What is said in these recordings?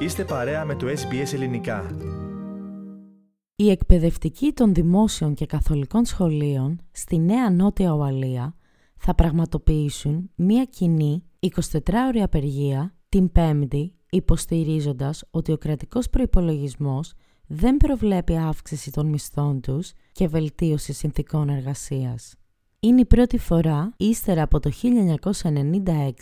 Είστε παρέα με το SBS Ελληνικά. Οι εκπαιδευτικοί των δημόσιων και καθολικών σχολείων στη Νέα Νότια Ουαλία θα πραγματοποιήσουν μία κοινή 24ωρη απεργία την Πέμπτη υποστηρίζοντας ότι ο κρατικός προϋπολογισμός δεν προβλέπει αύξηση των μισθών τους και βελτίωση συνθήκων εργασίας. Είναι η πρώτη φορά, ύστερα από το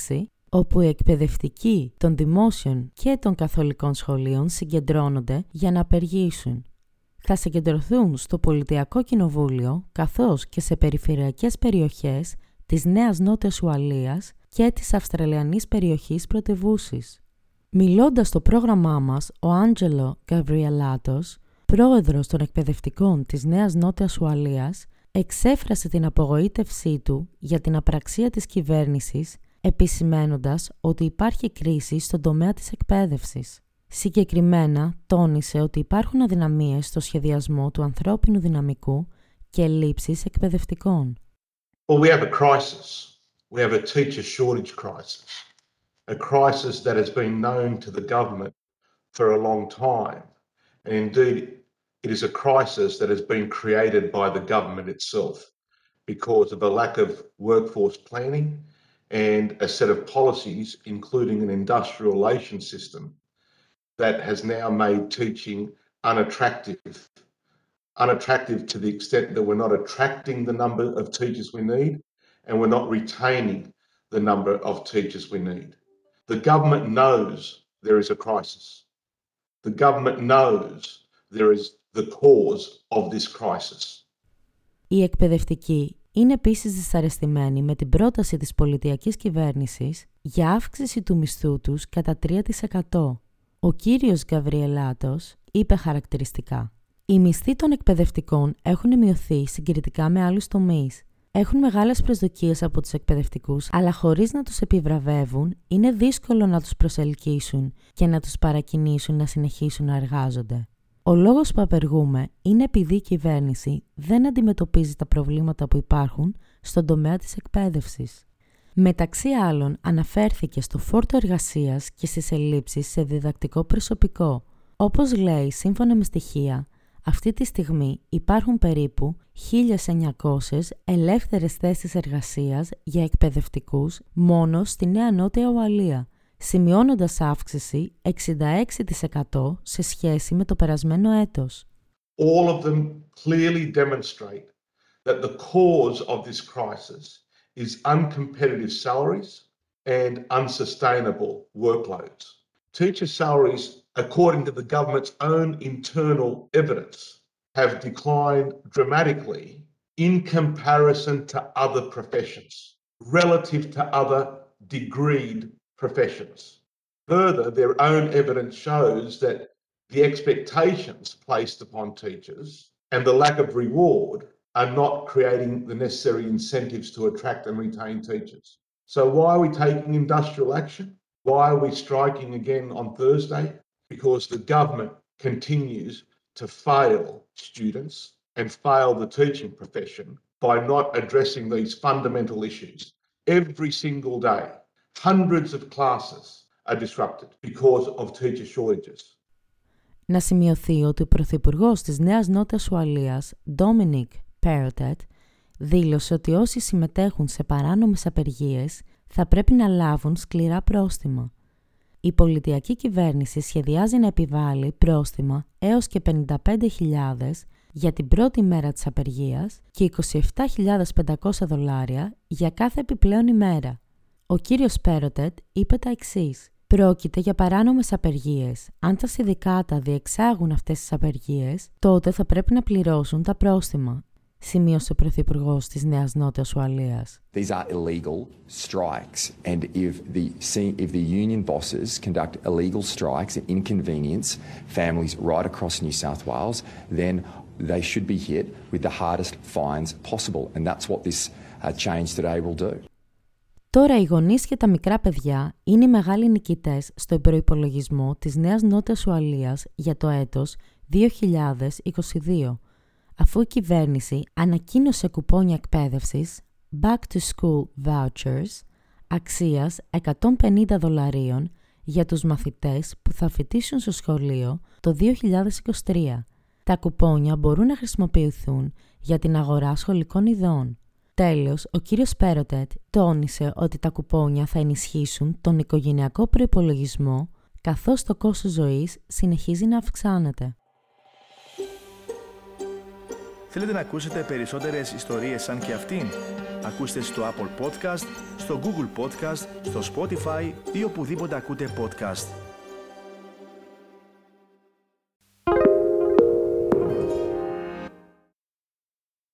1996, όπου οι εκπαιδευτικοί των δημόσιων και των καθολικών σχολείων συγκεντρώνονται για να απεργήσουν. Θα συγκεντρωθούν στο Πολιτιακό Κοινοβούλιο καθώς και σε περιφερειακές περιοχές της Νέας Νότιας Ουαλίας και της Αυστραλιανής περιοχής πρωτευούσης. Μιλώντας στο πρόγραμμά μας, ο Άντζελο Γκαβριελάτος, πρόεδρος των εκπαιδευτικών της Νέας Νότιας Ουαλίας, εξέφρασε την απογοήτευσή του για την απραξία της κυβέρνησης επισημένοντας ότι υπάρχει κρίση στον τομέα της εκπαίδευσης. Συγκεκριμένα, τόνισε ότι υπάρχουν αδυναμίες στο σχεδιασμό του ανθρώπινου δυναμικού και λήψεις εκπαιδευτικών. Well, we have a crisis. We have a teacher shortage crisis. A crisis that has been known to the government for a long time. And indeed, it is a crisis that has been created by the government itself because of a lack of workforce planning and a set of policies, including an industrial relations system, that has now made teaching unattractive. Unattractive to the extent that we're not attracting the number of teachers we need and we're not retaining the number of teachers we need. The government knows there is a crisis. The government knows there is the cause of this crisis. Οι εκπαιδευτικοί είναι επίσης δυσαρεστημένοι με την πρόταση της πολιτιακής κυβέρνησης για αύξηση του μισθού τους κατά 3%. Ο κύριος Γκαβριελάτος είπε χαρακτηριστικά «Οι μισθοί των εκπαιδευτικών έχουν μειωθεί συγκριτικά με άλλους τομείς. Έχουν μεγάλες προσδοκίες από τους εκπαιδευτικούς, αλλά χωρίς να τους επιβραβεύουν, είναι δύσκολο να τους προσελκύσουν και να τους παρακινήσουν να συνεχίσουν να εργάζονται. Ο λόγος που απεργούμε είναι επειδή η κυβέρνηση δεν αντιμετωπίζει τα προβλήματα που υπάρχουν στον τομέα της εκπαίδευσης. Μεταξύ άλλων αναφέρθηκε στο φόρτο εργασίας και στις ελλείψεις σε διδακτικό προσωπικό. Όπως λέει σύμφωνα με στοιχεία, αυτή τη στιγμή υπάρχουν περίπου 1.900 ελεύθερες θέσεις εργασίας για εκπαιδευτικούς μόνο στη Νέα Νότια Ουαλία σημειώνοντας αύξηση 66% σε σχέση με το περασμένο έτος. All of them clearly demonstrate that the cause of this crisis is uncompetitive salaries and unsustainable workloads. Teacher salaries, according to the government's own internal evidence, have declined dramatically in comparison to other professions, relative to other degreed professions. Further, their own evidence shows that the expectations placed upon teachers and the lack of reward are not creating the necessary incentives to attract and retain teachers. So, why are we taking industrial action? Why are we striking again on Thursday? Because the government continues to fail students and fail the teaching profession by not addressing these fundamental issues every single day. Hundreds of classes are disrupted because of teacher shortages. Να σημειωθεί ότι ο Πρωθυπουργός της Νέας Νότιας Ουαλίας, Dominic Perrottet, δήλωσε ότι όσοι συμμετέχουν σε παράνομες απεργίες θα πρέπει να λάβουν σκληρά πρόστιμα. Η πολιτιακή κυβέρνηση σχεδιάζει να επιβάλλει πρόστιμα έως και 55.000 για την πρώτη μέρα της απεργίας και 27.500 δολάρια για κάθε επιπλέον ημέρα. Ο κύριος Πέροτετ είπε τα εξή. Πρόκειται για παράνομες απεργίες. Αν τα συνδικάτα διεξάγουν αυτές τις απεργίες, τότε θα πρέπει να πληρώσουν τα πρόστιμα, σημείωσε ο Πρωθυπουργό της Νέας Νότιας Ουαλίας. These are illegal strikes and if the, if the union bosses conduct illegal strikes and inconvenience families right across New South Wales, then they should be hit with the hardest fines possible and that's what this uh, change today will do. Τώρα οι γονείς και τα μικρά παιδιά είναι οι μεγάλοι νικητές στο προϋπολογισμό της Νέας Νότιας Ουαλίας για το έτος 2022, αφού η κυβέρνηση ανακοίνωσε κουπόνια εκπαίδευσης Back to School Vouchers αξίας 150 δολαρίων για τους μαθητές που θα φοιτήσουν στο σχολείο το 2023. Τα κουπόνια μπορούν να χρησιμοποιηθούν για την αγορά σχολικών ειδών. Τέλος, ο κύριος Πέροτετ τόνισε ότι τα κουπόνια θα ενισχύσουν τον οικογενειακό προϋπολογισμό καθώς το κόστος ζωής συνεχίζει να αυξάνεται. Θέλετε να ακούσετε περισσότερες ιστορίες σαν και αυτήν; Ακούστε στο Apple Podcast, στο Google Podcast, στο Spotify ή οπουδήποτε ακούτε podcast.